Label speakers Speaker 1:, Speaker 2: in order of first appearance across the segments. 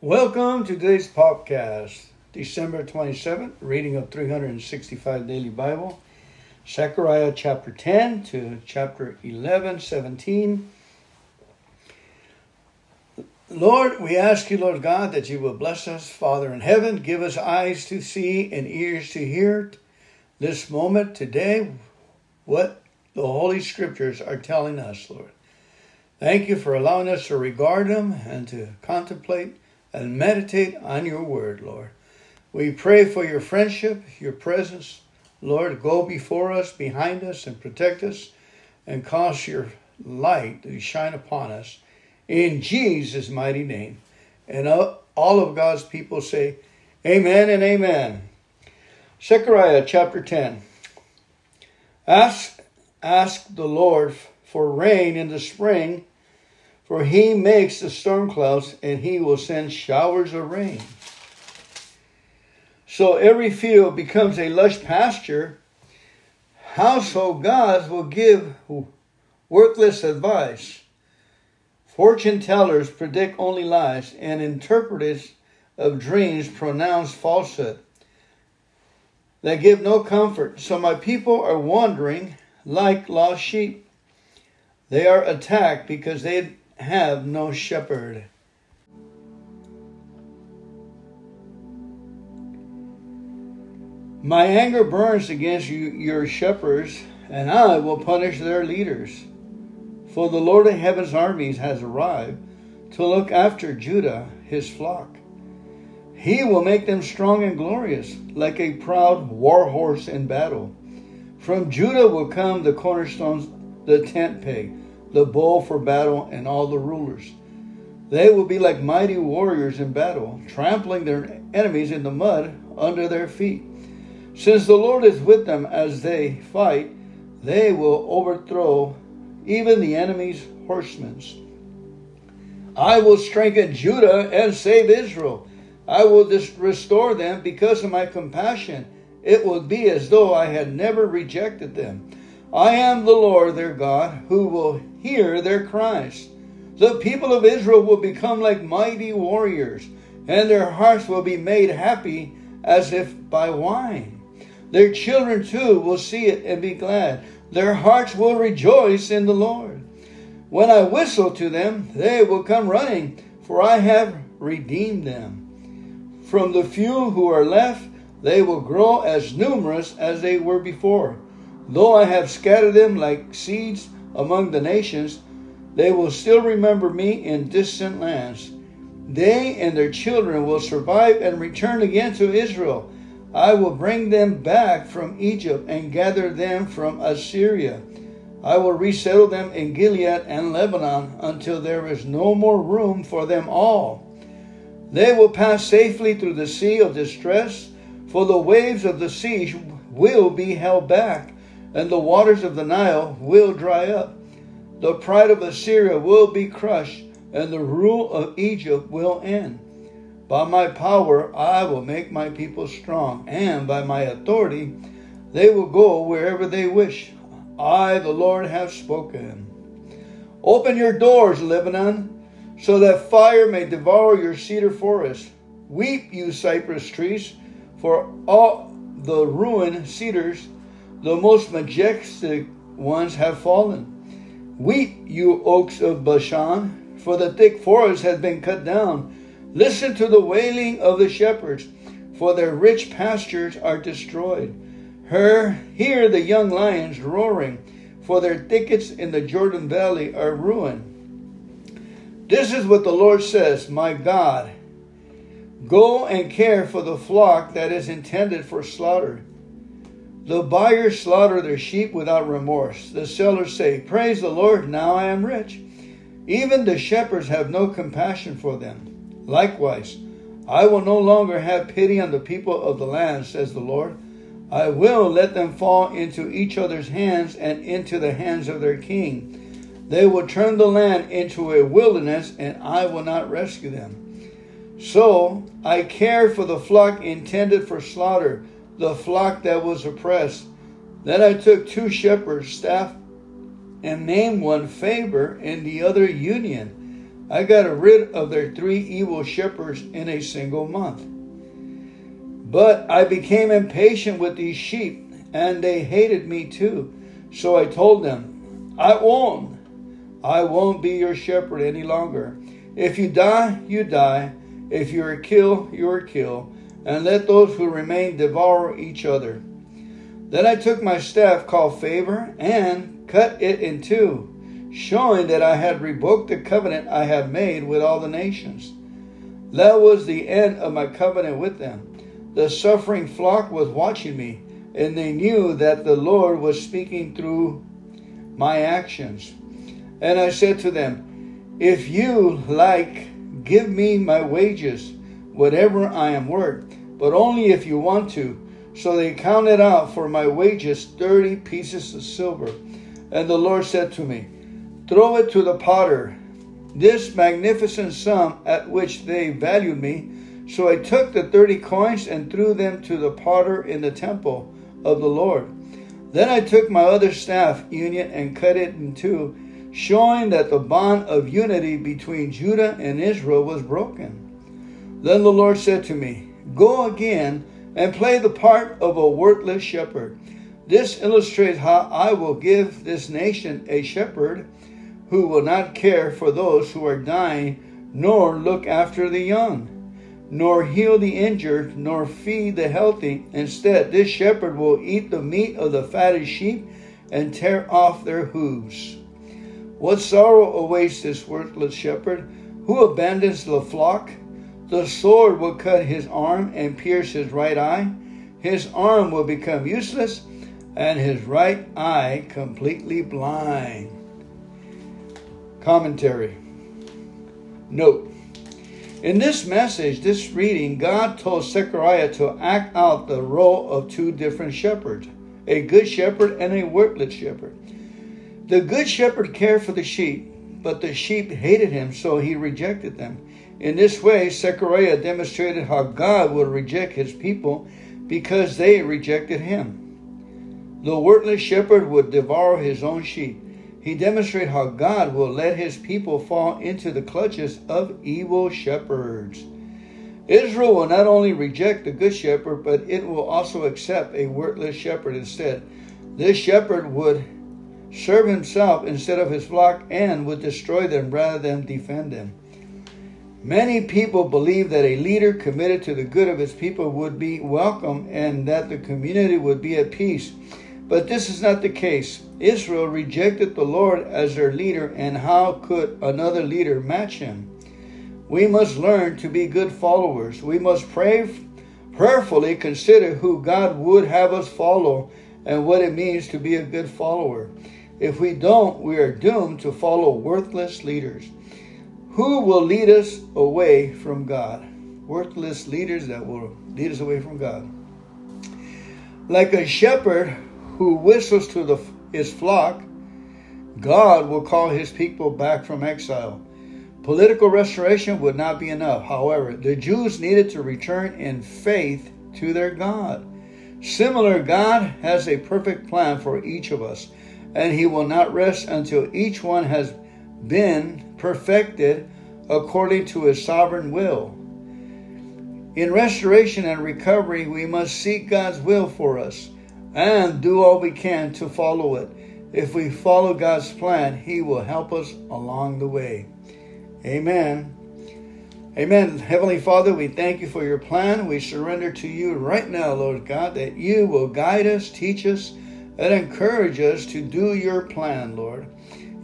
Speaker 1: Welcome to today's podcast, December 27th, reading of 365 Daily Bible, Zechariah chapter 10 to chapter 11, 17. Lord, we ask you, Lord God, that you will bless us, Father in heaven. Give us eyes to see and ears to hear this moment today, what the Holy Scriptures are telling us, Lord. Thank you for allowing us to regard them and to contemplate and meditate on your word, Lord. We pray for your friendship, your presence. Lord, go before us, behind us, and protect us, and cause your light to shine upon us. In Jesus' mighty name. And uh, all of God's people say, Amen and Amen. Zechariah chapter 10. Ask, ask the Lord for rain in the spring for he makes the storm clouds and he will send showers of rain. So every field becomes a lush pasture. Household gods will give worthless advice. Fortune tellers predict only lies, and interpreters of dreams pronounce falsehood. They give no comfort. So my people are wandering like lost sheep. They are attacked because they have no shepherd. My anger burns against you, your shepherds, and I will punish their leaders. For the Lord of heaven's armies has arrived to look after Judah, his flock. He will make them strong and glorious, like a proud war horse in battle. From Judah will come the cornerstones, the tent peg the bow for battle, and all the rulers. They will be like mighty warriors in battle, trampling their enemies in the mud under their feet. Since the Lord is with them as they fight, they will overthrow even the enemy's horsemen. I will strengthen Judah and save Israel. I will restore them because of my compassion. It will be as though I had never rejected them. I am the Lord their God, who will hear their cries. The people of Israel will become like mighty warriors, and their hearts will be made happy as if by wine. Their children too will see it and be glad. Their hearts will rejoice in the Lord. When I whistle to them, they will come running, for I have redeemed them. From the few who are left, they will grow as numerous as they were before. Though I have scattered them like seeds among the nations, they will still remember me in distant lands. They and their children will survive and return again to Israel. I will bring them back from Egypt and gather them from Assyria. I will resettle them in Gilead and Lebanon until there is no more room for them all. They will pass safely through the sea of distress, for the waves of the sea will be held back and the waters of the Nile will dry up. The pride of Assyria will be crushed, and the rule of Egypt will end. By my power I will make my people strong, and by my authority they will go wherever they wish. I, the Lord, have spoken. Open your doors, Lebanon, so that fire may devour your cedar forest. Weep, you cypress trees, for all the ruined cedars the most majestic ones have fallen. Weep, you oaks of Bashan, for the thick forest has been cut down. Listen to the wailing of the shepherds, for their rich pastures are destroyed. Her, hear the young lions roaring, for their thickets in the Jordan Valley are ruined. This is what the Lord says, my God. Go and care for the flock that is intended for slaughter. The buyers slaughter their sheep without remorse. The sellers say, Praise the Lord, now I am rich. Even the shepherds have no compassion for them. Likewise, I will no longer have pity on the people of the land, says the Lord. I will let them fall into each other's hands and into the hands of their king. They will turn the land into a wilderness, and I will not rescue them. So I care for the flock intended for slaughter the flock that was oppressed. Then I took two shepherds' staff and named one Favor and the other Union. I got rid of their three evil shepherds in a single month. But I became impatient with these sheep, and they hated me too. So I told them, I won't. I won't be your shepherd any longer. If you die, you die. If you are killed, you are killed. And let those who remain devour each other. Then I took my staff called favor and cut it in two showing that I had revoked the covenant I had made with all the nations. That was the end of my covenant with them. The suffering flock was watching me, and they knew that the Lord was speaking through my actions. And I said to them, If you like, give me my wages, whatever I am worth, but only if you want to. So they counted out for my wages thirty pieces of silver. And the Lord said to me, Throw it to the potter. This magnificent sum at which they valued me. So I took the thirty coins and threw them to the potter in the temple of the Lord. Then I took my other staff, union, and cut it in two, showing that the bond of unity between Judah and Israel was broken. Then the Lord said to me, Go again and play the part of a worthless shepherd. This illustrates how I will give this nation a shepherd who will not care for those who are dying, nor look after the young, nor heal the injured, nor feed the healthy. Instead, this shepherd will eat the meat of the fatted sheep and tear off their hooves. What sorrow awaits this worthless shepherd who abandons the flock? The sword will cut his arm and pierce his right eye. His arm will become useless, and his right eye completely blind. Commentary. Note. In this message, this reading, God told Zechariah to act out the role of two different shepherds a good shepherd and a worthless shepherd. The good shepherd cared for the sheep, but the sheep hated him, so he rejected them. In this way, Zechariah demonstrated how God would reject his people because they rejected him. The worthless shepherd would devour his own sheep. He demonstrated how God will let his people fall into the clutches of evil shepherds. Israel will not only reject the good shepherd, but it will also accept a worthless shepherd instead. This shepherd would serve himself instead of his flock and would destroy them rather than defend them. Many people believe that a leader committed to the good of his people would be welcome and that the community would be at peace. But this is not the case. Israel rejected the Lord as their leader, and how could another leader match him? We must learn to be good followers. We must pray prayerfully consider who God would have us follow and what it means to be a good follower. If we don't, we are doomed to follow worthless leaders. Who will lead us away from God? Worthless leaders that will lead us away from God. Like a shepherd who whistles to the, his flock, God will call his people back from exile. Political restoration would not be enough. However, the Jews needed to return in faith to their God. Similar, God has a perfect plan for each of us, and He will not rest until each one has been perfected according to His sovereign will. In restoration and recovery, we must seek God's will for us and do all we can to follow it. If we follow God's plan, He will help us along the way. Amen. Amen. Heavenly Father, we thank you for your plan. We surrender to you right now, Lord God, that you will guide us, teach us, and encourage us to do your plan, Lord.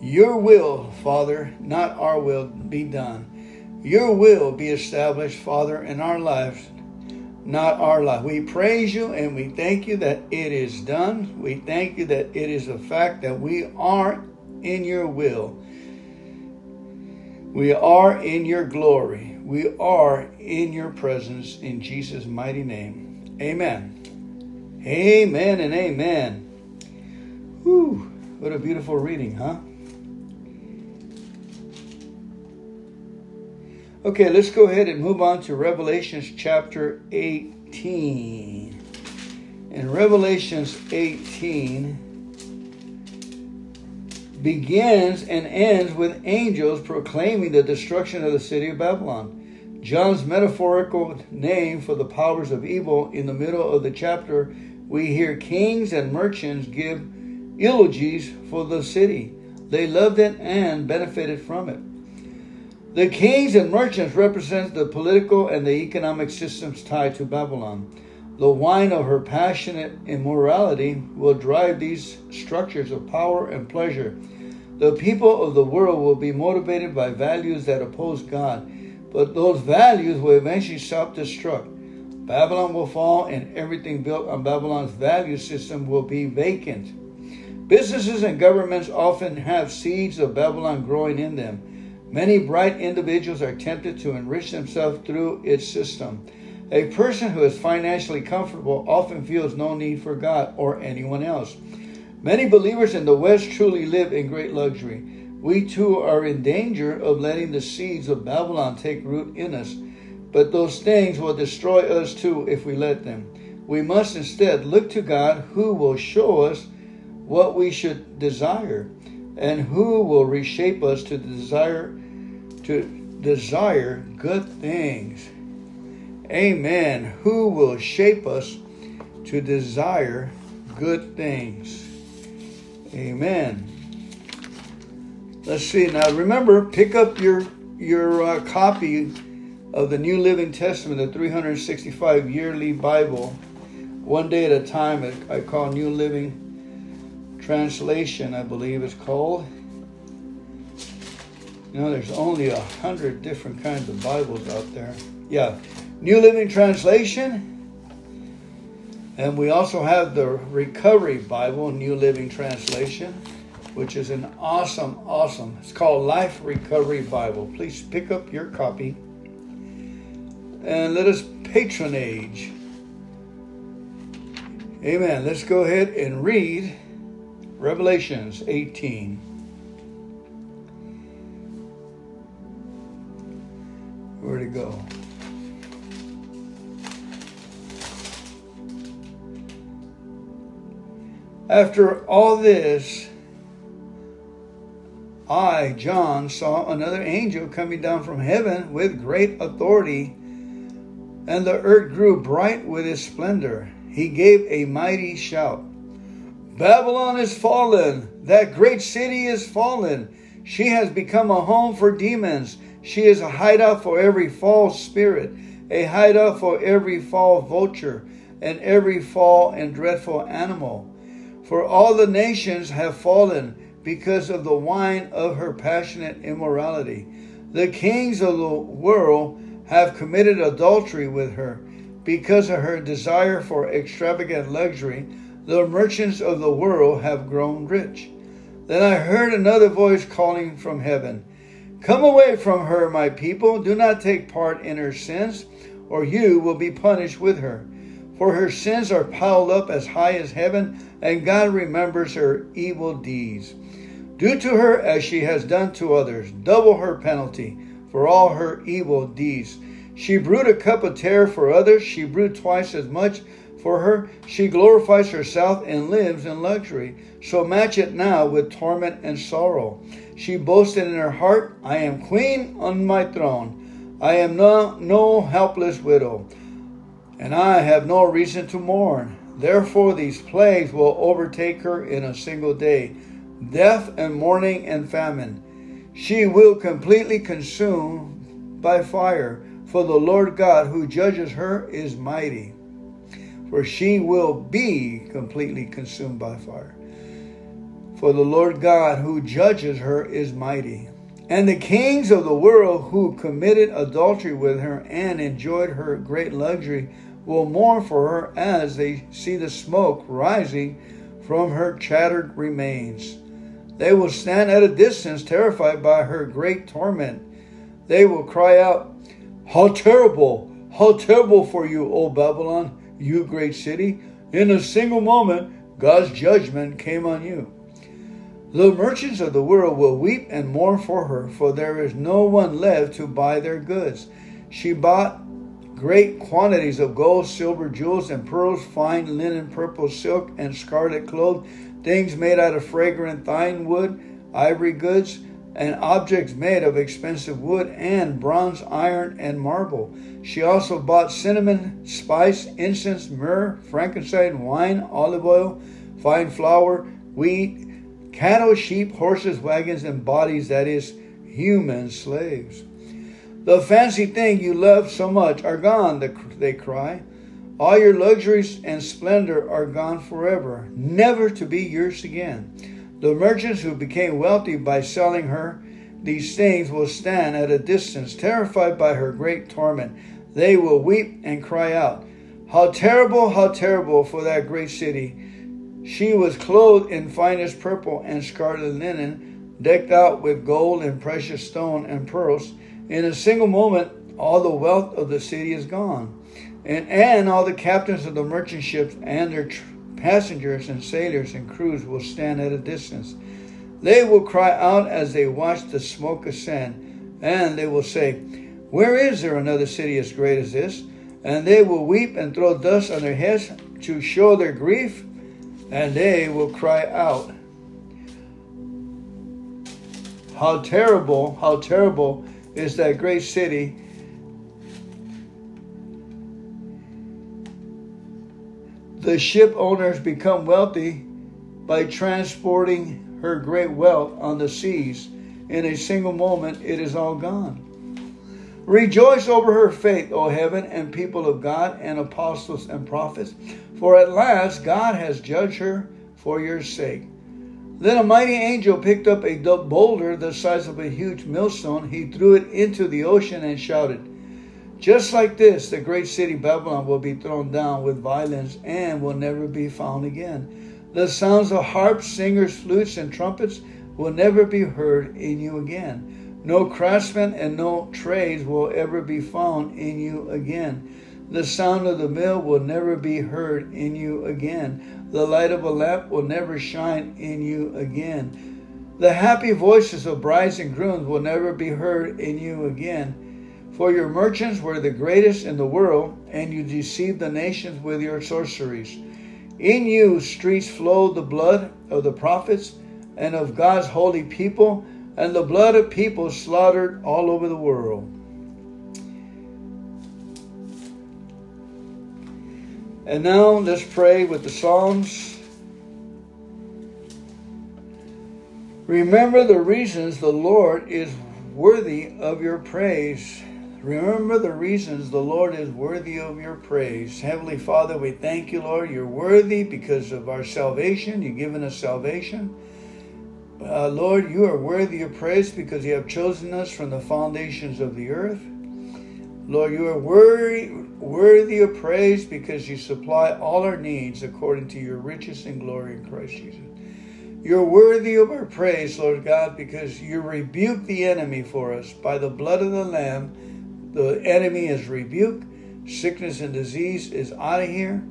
Speaker 1: Your will, Father, not our will, be done. Your will be established, Father, in our lives not our life. We praise you and we thank you that it is done. We thank you that it is a fact that we are in your will. We are in your glory. We are in your presence in Jesus' mighty name. Amen. Amen and amen. Whew, what a beautiful reading, huh? Okay, let's go ahead and move on to Revelations chapter 18. In Revelations 18, begins and ends with angels proclaiming the destruction of the city of Babylon. John's metaphorical name for the powers of evil in the middle of the chapter, we hear kings and merchants give eulogies for the city. They loved it and benefited from it. The kings and merchants represent the political and the economic systems tied to Babylon. The wine of her passionate immorality will drive these structures of power and pleasure. The people of the world will be motivated by values that oppose God, but those values will eventually self destruct. Babylon will fall, and everything built on Babylon's value system will be vacant. Businesses and governments often have seeds of Babylon growing in them. Many bright individuals are tempted to enrich themselves through its system. A person who is financially comfortable often feels no need for God or anyone else. Many believers in the West truly live in great luxury. We too are in danger of letting the seeds of Babylon take root in us, but those things will destroy us too if we let them. We must instead look to God who will show us what we should desire and who will reshape us to the desire to desire good things. Amen. Who will shape us to desire good things? Amen. Let's see. Now remember, pick up your your uh, copy of the New Living Testament, the 365 yearly Bible, one day at a time. I call New Living Translation, I believe it's called. You know, there's only a hundred different kinds of Bibles out there. Yeah, New Living Translation. And we also have the Recovery Bible, New Living Translation, which is an awesome, awesome. It's called Life Recovery Bible. Please pick up your copy and let us patronage. Amen. Let's go ahead and read Revelations 18. Where to go? After all this, I, John, saw another angel coming down from heaven with great authority, and the earth grew bright with his splendor. He gave a mighty shout Babylon is fallen! That great city is fallen! She has become a home for demons she is a hideout for every false spirit, a hideout for every foul vulture, and every foul and dreadful animal. For all the nations have fallen because of the wine of her passionate immorality. The kings of the world have committed adultery with her. Because of her desire for extravagant luxury, the merchants of the world have grown rich. Then I heard another voice calling from heaven. Come away from her, my people. Do not take part in her sins, or you will be punished with her. For her sins are piled up as high as heaven, and God remembers her evil deeds. Do to her as she has done to others, double her penalty for all her evil deeds. She brewed a cup of terror for others, she brewed twice as much for her. She glorifies herself and lives in luxury. So match it now with torment and sorrow. She boasted in her heart, I am queen on my throne. I am no, no helpless widow, and I have no reason to mourn. Therefore, these plagues will overtake her in a single day death and mourning and famine. She will completely consume by fire, for the Lord God who judges her is mighty. For she will be completely consumed by fire. For the Lord God who judges her is mighty. And the kings of the world who committed adultery with her and enjoyed her great luxury will mourn for her as they see the smoke rising from her shattered remains. They will stand at a distance, terrified by her great torment. They will cry out, How terrible! How terrible for you, O Babylon, you great city! In a single moment, God's judgment came on you. The merchants of the world will weep and mourn for her, for there is no one left to buy their goods. She bought great quantities of gold, silver, jewels, and pearls, fine linen, purple silk, and scarlet cloth, things made out of fragrant thyine wood, ivory goods, and objects made of expensive wood, and bronze, iron, and marble. She also bought cinnamon, spice, incense, myrrh, frankincense, wine, olive oil, fine flour, wheat, cattle, sheep, horses, wagons, and bodies, that is, human slaves. The fancy thing you love so much are gone, they cry. All your luxuries and splendor are gone forever, never to be yours again. The merchants who became wealthy by selling her these things will stand at a distance, terrified by her great torment. They will weep and cry out, How terrible, how terrible for that great city! She was clothed in finest purple and scarlet linen, decked out with gold and precious stone and pearls. In a single moment, all the wealth of the city is gone and, and all the captains of the merchant ships and their tr- passengers and sailors and crews will stand at a distance. They will cry out as they watch the smoke ascend, and they will say, Where is there another city as great as this? And they will weep and throw dust on their heads to show their grief, and they will cry out. How terrible, how terrible is that great city The ship owners become wealthy by transporting her great wealth on the seas. In a single moment, it is all gone. Rejoice over her faith, O heaven and people of God and apostles and prophets, for at last God has judged her for your sake. Then a mighty angel picked up a boulder the size of a huge millstone. He threw it into the ocean and shouted, just like this, the great city Babylon will be thrown down with violence and will never be found again. The sounds of harps, singers, flutes, and trumpets will never be heard in you again. No craftsmen and no trades will ever be found in you again. The sound of the mill will never be heard in you again. The light of a lamp will never shine in you again. The happy voices of brides and grooms will never be heard in you again. For your merchants were the greatest in the world, and you deceived the nations with your sorceries. In you streets flowed the blood of the prophets and of God's holy people, and the blood of people slaughtered all over the world. And now let's pray with the Psalms. Remember the reasons the Lord is worthy of your praise Remember the reasons the Lord is worthy of your praise. Heavenly Father, we thank you, Lord. You're worthy because of our salvation. You've given us salvation. Uh, Lord, you are worthy of praise because you have chosen us from the foundations of the earth. Lord, you are worthy, worthy of praise because you supply all our needs according to your riches and glory in Christ Jesus. You're worthy of our praise, Lord God, because you rebuke the enemy for us by the blood of the Lamb the enemy is rebuked. Sickness and disease is out of here.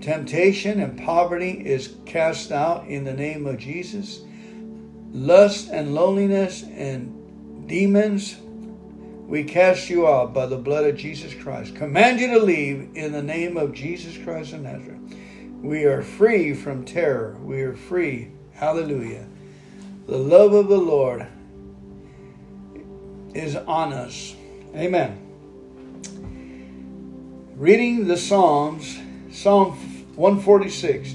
Speaker 1: Temptation and poverty is cast out in the name of Jesus. Lust and loneliness and demons, we cast you out by the blood of Jesus Christ. Command you to leave in the name of Jesus Christ of Nazareth. We are free from terror. We are free. Hallelujah. The love of the Lord is on us. Amen. Reading the Psalms, Psalm 146.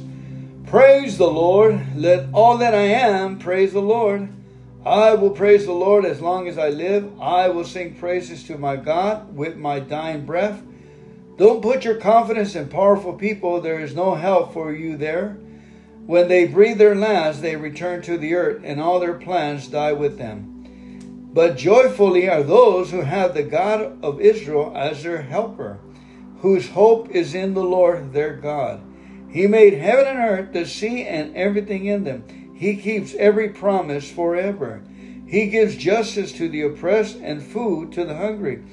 Speaker 1: Praise the Lord. Let all that I am praise the Lord. I will praise the Lord as long as I live. I will sing praises to my God with my dying breath. Don't put your confidence in powerful people. There is no help for you there. When they breathe their last, they return to the earth, and all their plans die with them. But joyfully are those who have the God of Israel as their helper, whose hope is in the Lord their God. He made heaven and earth, the sea, and everything in them. He keeps every promise forever. He gives justice to the oppressed and food to the hungry.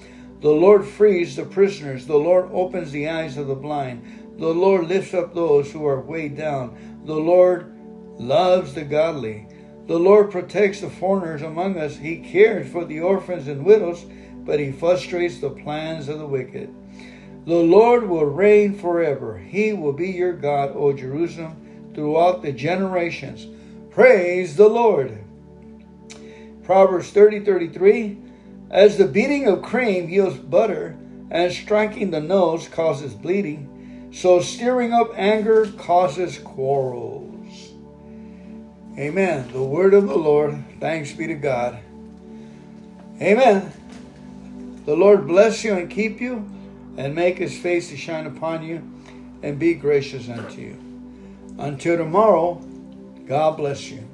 Speaker 1: The Lord frees the prisoners. The Lord opens the eyes of the blind. The Lord lifts up those who are weighed down. The Lord loves the godly. The Lord protects the foreigners among us. He cares for the orphans and widows, but he frustrates the plans of the wicked. The Lord will reign forever. He will be your God, O Jerusalem, throughout the generations. Praise the Lord. Proverbs 30 33 As the beating of cream yields butter, and striking the nose causes bleeding, so stirring up anger causes quarrels. Amen. The word of the Lord. Thanks be to God. Amen. The Lord bless you and keep you, and make his face to shine upon you, and be gracious unto you. Until tomorrow, God bless you.